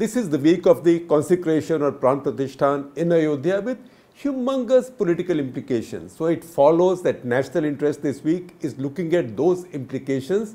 This is the week of the consecration or Pran in Ayodhya with humongous political implications. So it follows that national interest this week is looking at those implications,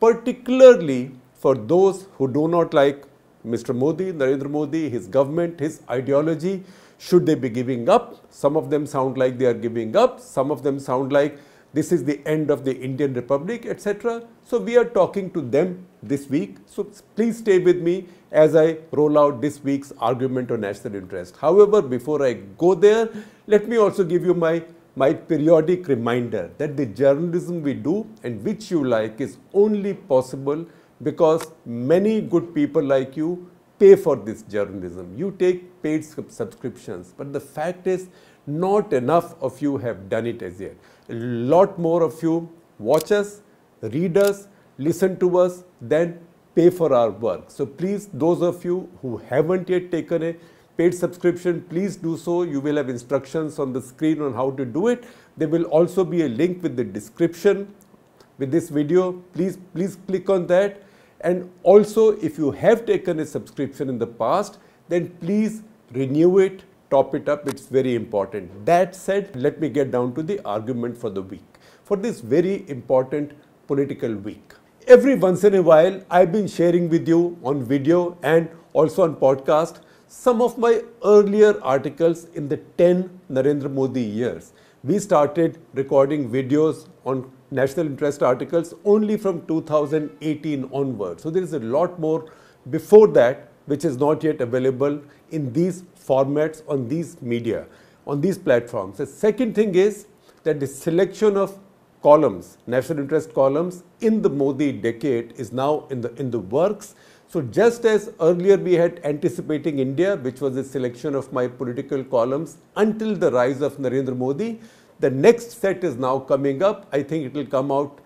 particularly for those who do not like Mr. Modi, Narendra Modi, his government, his ideology. Should they be giving up? Some of them sound like they are giving up. Some of them sound like this is the end of the Indian Republic, etc. So we are talking to them this week. So please stay with me as I roll out this week's argument on national interest. However, before I go there, let me also give you my, my periodic reminder that the journalism we do and which you like is only possible because many good people like you pay for this journalism. You take paid subscriptions, but the fact is not enough of you have done it as yet. A lot more of you watch us, read us, listen to us, then pay for our work. So please, those of you who haven't yet taken a paid subscription, please do so. You will have instructions on the screen on how to do it. There will also be a link with the description with this video. Please, please click on that. And also, if you have taken a subscription in the past, then please renew it top it up, it's very important. That said, let me get down to the argument for the week, for this very important political week. Every once in a while, I've been sharing with you on video and also on podcast some of my earlier articles in the 10 Narendra Modi years. We started recording videos on national interest articles only from 2018 onward. So there is a lot more before that which is not yet available in these formats on these media, on these platforms. The second thing is that the selection of columns, national interest columns in the Modi decade is now in the, in the works. So just as earlier we had anticipating India, which was the selection of my political columns until the rise of Narendra Modi, the next set is now coming up. I think it will come out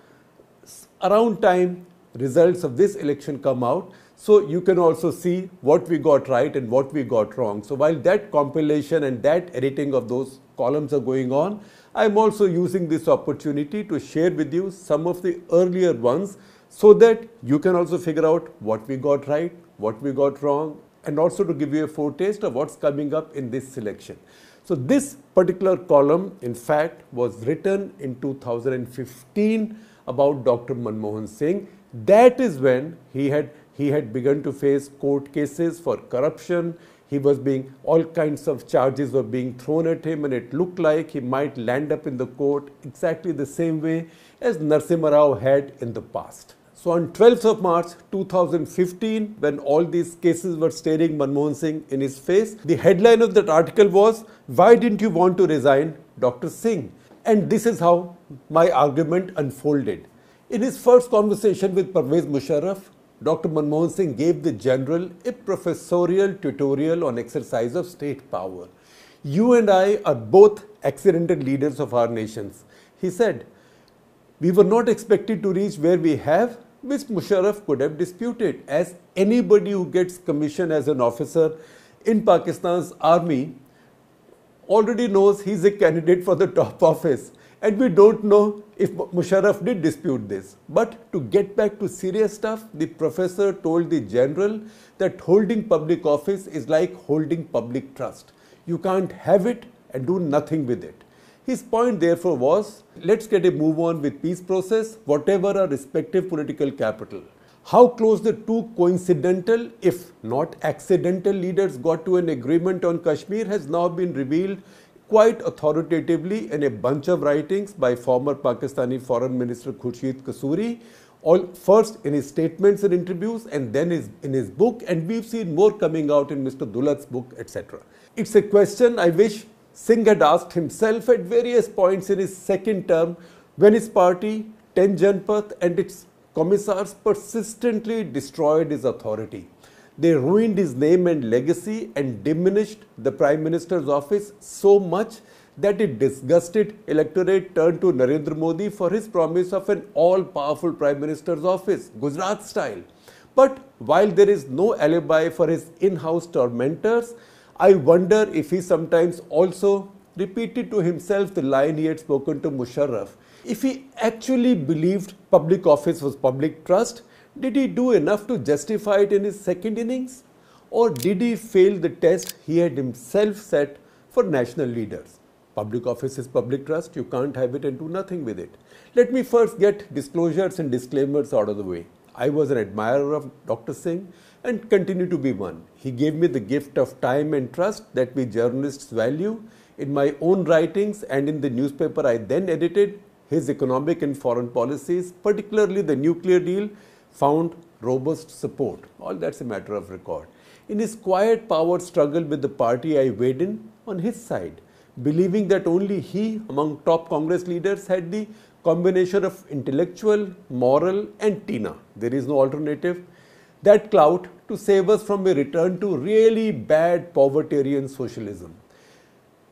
around time results of this election come out. So you can also see what we got right and what we got wrong. So while that compilation and that editing of those columns are going on, I'm also using this opportunity to share with you some of the earlier ones so that you can also figure out what we got right, what we got wrong, and also to give you a foretaste of what's coming up in this selection. So this particular column, in fact, was written in 2015 about Dr. Manmohan Singh. That is when he had he had begun to face court cases for corruption. He was being, all kinds of charges were being thrown at him, and it looked like he might land up in the court exactly the same way as Narasimha Rao had in the past. So on 12th of March 2015, when all these cases were staring Manmohan Singh in his face, the headline of that article was, Why didn't you want to resign Dr. Singh? And this is how my argument unfolded. In his first conversation with Parvez Musharraf, Dr. Manmohan Singh gave the general a professorial tutorial on exercise of state power. You and I are both accidental leaders of our nations. He said, We were not expected to reach where we have, which Musharraf could have disputed, as anybody who gets commissioned as an officer in Pakistan's army already knows he's a candidate for the top office. And we don't know if Musharraf did dispute this. But to get back to serious stuff, the professor told the general that holding public office is like holding public trust. You can't have it and do nothing with it. His point therefore was, let's get a move on with peace process, whatever our respective political capital. How close the two coincidental, if not accidental leaders got to an agreement on Kashmir has now been revealed quite authoritatively in a bunch of writings by former Pakistani Foreign Minister Khurshid Kasuri, all first in his statements and interviews and then his, in his book and we've seen more coming out in Mr. Dulat's book, etc. It's a question I wish Singh had asked himself at various points in his second term when his party, 10 Janpath and its commissars persistently destroyed his authority. They ruined his name and legacy and diminished the Prime Minister's office so much that it disgusted electorate turned to Narendra Modi for his promise of an all-powerful Prime Minister's office, Gujarat style. But while there is no alibi for his in-house tormentors, I wonder if he sometimes also repeated to himself the line he had spoken to Musharraf. If he actually believed public office was public trust, did he do enough to justify it in his second innings? Or did he fail the test he had himself set for national leaders? Public office is public trust, you can't have it and do nothing with it. Let me first get disclosures and disclaimers out of the way. I was an admirer of Dr. Singh and continue to be one. He gave me the gift of time and trust that we journalists value. In my own writings and in the newspaper I then edited, his economic and foreign policies, particularly the nuclear deal, found robust support. All that's a matter of record. In his quiet power struggle with the party, I weighed in on his side, believing that only he, among top Congress leaders, had the combination of intellectual, moral, and Tina. There is no alternative. That clout to save us from a return to really bad povertarian socialism.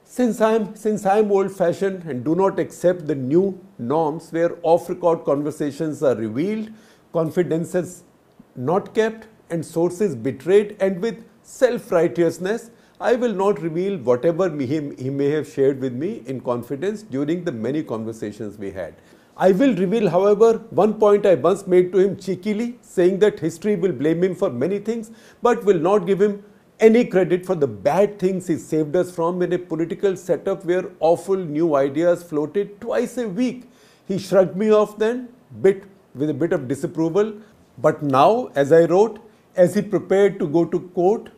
Since I'm, since I'm old fashioned and do not accept the new norms where off record conversations are revealed, confidences not kept, and sources betrayed, and with self righteousness, I will not reveal whatever he may have shared with me in confidence during the many conversations we had. I will reveal, however, one point I once made to him cheekily, saying that history will blame him for many things, but will not give him any credit for the bad things he saved us from in a political setup where awful new ideas floated twice a week. He shrugged me off then, bit with a bit of disapproval. But now, as I wrote, as he prepared to go to court,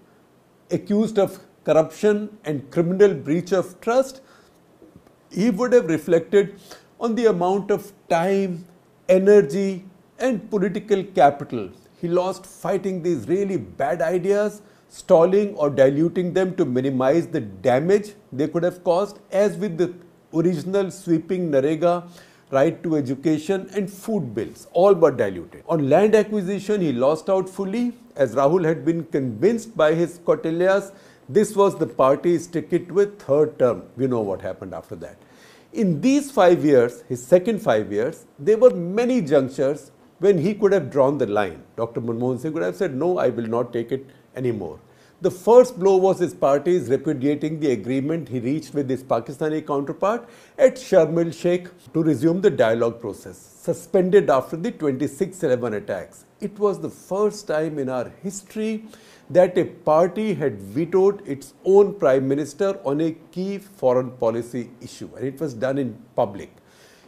accused of corruption and criminal breach of trust, he would have reflected on the amount of time, energy, and political capital he lost fighting these really bad ideas, stalling or diluting them to minimize the damage they could have caused, as with the original sweeping NREGA right to education and food bills, all but diluted. On land acquisition, he lost out fully, as Rahul had been convinced by his Kautilyas this was the party's ticket with third term. We know what happened after that. In these five years, his second five years, there were many junctures when he could have drawn the line. Dr. Manmohan Singh could have said, no, I will not take it anymore. The first blow was his party's repudiating the agreement he reached with his Pakistani counterpart at Sharm el Sheikh to resume the dialogue process, suspended after the 2611 attacks. It was the first time in our history that a party had vetoed its own prime minister on a key foreign policy issue, and it was done in public.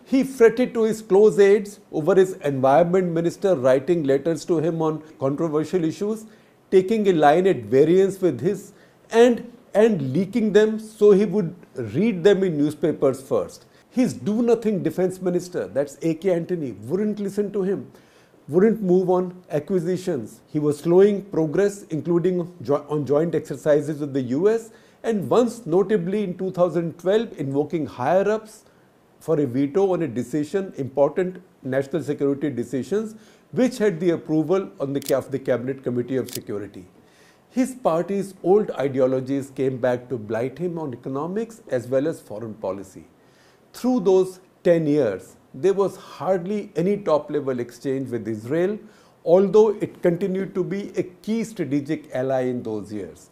He fretted to his close aides over his environment minister writing letters to him on controversial issues, taking a line at variance with his and and leaking them so he would read them in newspapers first. His do nothing defense minister, that's AK Antony, wouldn't listen to him wouldn't move on acquisitions. He was slowing progress, including on joint exercises with the US, and once notably in 2012, invoking higher ups for a veto on a decision, important national security decisions, which had the approval the, of the Cabinet Committee of Security. His party's old ideologies came back to blight him on economics as well as foreign policy. Through those 10 years, there was hardly any top level exchange with Israel, although it continued to be a key strategic ally in those years.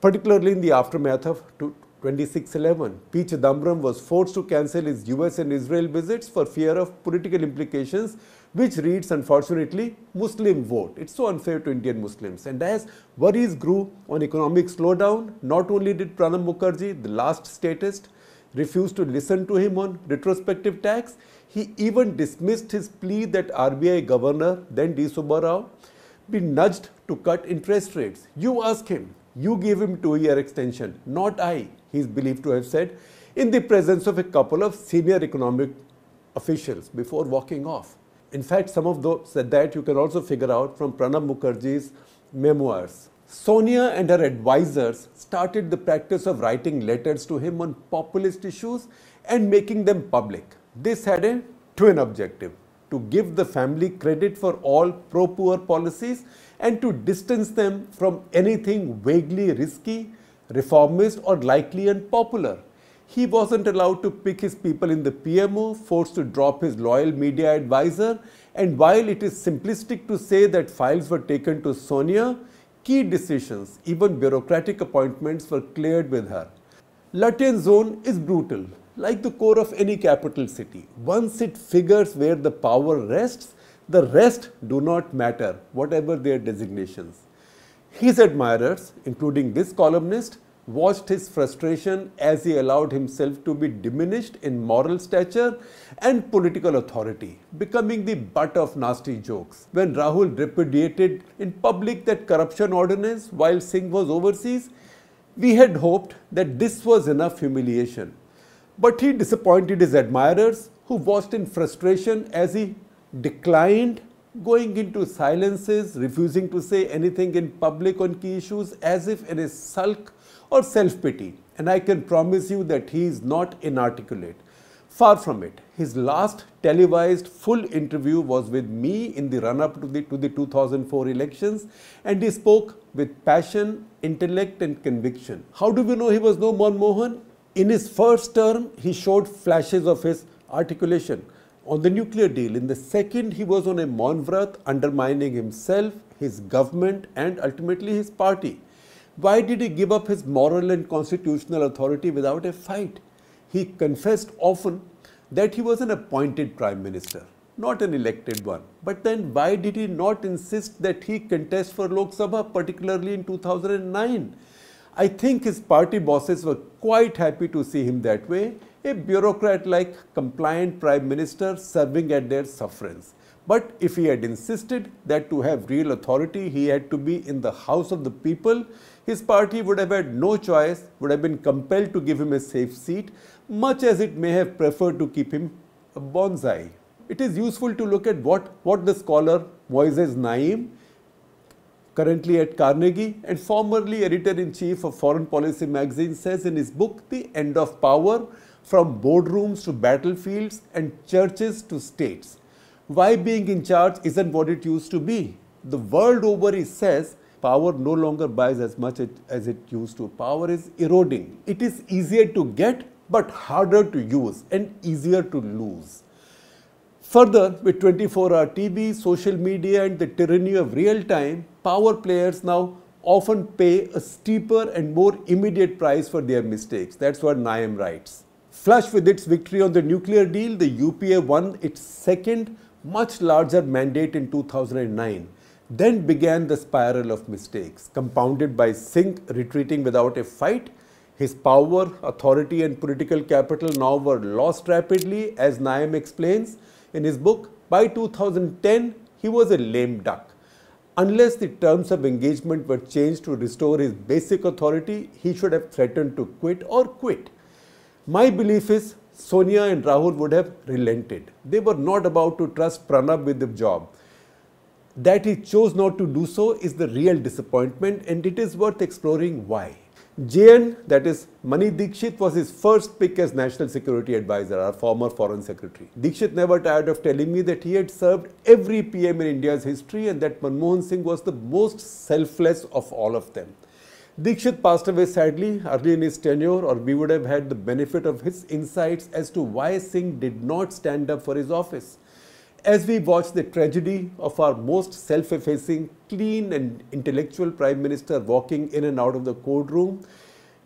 Particularly in the aftermath of 2611, P. Chidambaram was forced to cancel his US and Israel visits for fear of political implications, which reads, unfortunately, Muslim vote. It's so unfair to Indian Muslims. And as worries grew on economic slowdown, not only did Pranab Mukherjee, the last statist, refused to listen to him on retrospective tax. He even dismissed his plea that RBI governor, then D. Subbarao, be nudged to cut interest rates. You ask him, you give him two year extension, not I, he is believed to have said, in the presence of a couple of senior economic officials before walking off. In fact, some of those said that you can also figure out from Pranab Mukherjee's memoirs. Sonia and her advisors started the practice of writing letters to him on populist issues and making them public. This had a twin objective to give the family credit for all pro poor policies and to distance them from anything vaguely risky, reformist, or likely unpopular. He wasn't allowed to pick his people in the PMO, forced to drop his loyal media advisor, and while it is simplistic to say that files were taken to Sonia, Key decisions, even bureaucratic appointments, were cleared with her. Lutyens zone is brutal, like the core of any capital city. Once it figures where the power rests, the rest do not matter, whatever their designations. His admirers, including this columnist, watched his frustration as he allowed himself to be diminished in moral stature and political authority, becoming the butt of nasty jokes. When Rahul repudiated in public that corruption ordinance while Singh was overseas, we had hoped that this was enough humiliation. But he disappointed his admirers who watched in frustration as he declined going into silences, refusing to say anything in public on key issues as if in a sulk or self-pity. And I can promise you that he is not inarticulate. Far from it. His last televised full interview was with me in the run-up to the, to the 2004 elections and he spoke with passion, intellect and conviction. How do we know he was no Manmohan? In his first term, he showed flashes of his articulation on the nuclear deal. In the second, he was on a Maunvrat, undermining himself, his government, and ultimately his party. Why did he give up his moral and constitutional authority without a fight? He confessed often that he was an appointed prime minister, not an elected one. But then why did he not insist that he contest for Lok Sabha, particularly in 2009? I think his party bosses were quite happy to see him that way a bureaucrat like compliant prime minister serving at their sufferance. But if he had insisted that to have real authority he had to be in the house of the people, his party would have had no choice, would have been compelled to give him a safe seat, much as it may have preferred to keep him a bonsai. It is useful to look at what, what the scholar Moises Naim, currently at Carnegie and formerly editor-in-chief of Foreign Policy magazine says in his book, The End of Power, from boardrooms to battlefields and churches to states. Why being in charge isn't what it used to be. The world over, he says, power no longer buys as much as it used to. Power is eroding. It is easier to get but harder to use and easier to lose. Further, with 24-hour TV, social media and the tyranny of real time, power players now often pay a steeper and more immediate price for their mistakes. That's what Naim writes. Flush with its victory on the nuclear deal, the UPA won its second, much larger mandate in 2009. Then began the spiral of mistakes, compounded by Singh retreating without a fight. His power, authority, and political capital now were lost rapidly, as Naim explains in his book. By 2010, he was a lame duck. Unless the terms of engagement were changed to restore his basic authority, he should have threatened to quit or quit. My belief is Sonia and Rahul would have relented. They were not about to trust Pranab with the job. That he chose not to do so is the real disappointment and it is worth exploring why. JN, that is Mani Dixit, was his first pick as National Security Advisor, our former Foreign Secretary. Dixit never tired of telling me that he had served every PM in India's history and that Manmohan Singh was the most selfless of all of them. Dixit passed away sadly early in his tenure, or we would have had the benefit of his insights as to why Singh did not stand up for his office. As we watch the tragedy of our most self-effacing, clean and intellectual Prime Minister walking in and out of the courtroom,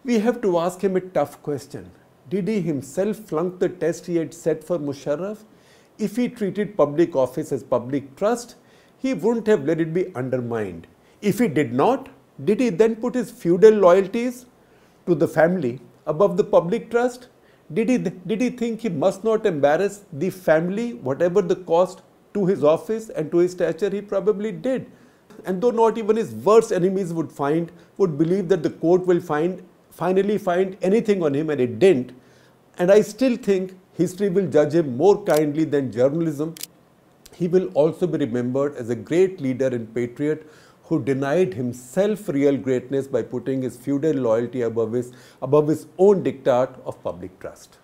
we have to ask him a tough question. Did he himself flunk the test he had set for Musharraf? If he treated public office as public trust, he wouldn't have let it be undermined. If he did not, did he then put his feudal loyalties to the family above the public trust? Did he, did he think he must not embarrass the family, whatever the cost to his office and to his stature? He probably did. And though not even his worst enemies would find, would believe that the court will find, finally find anything on him, and it didn't. And I still think history will judge him more kindly than journalism. He will also be remembered as a great leader and patriot who denied himself real greatness by putting his feudal loyalty above his, above his own diktat of public trust.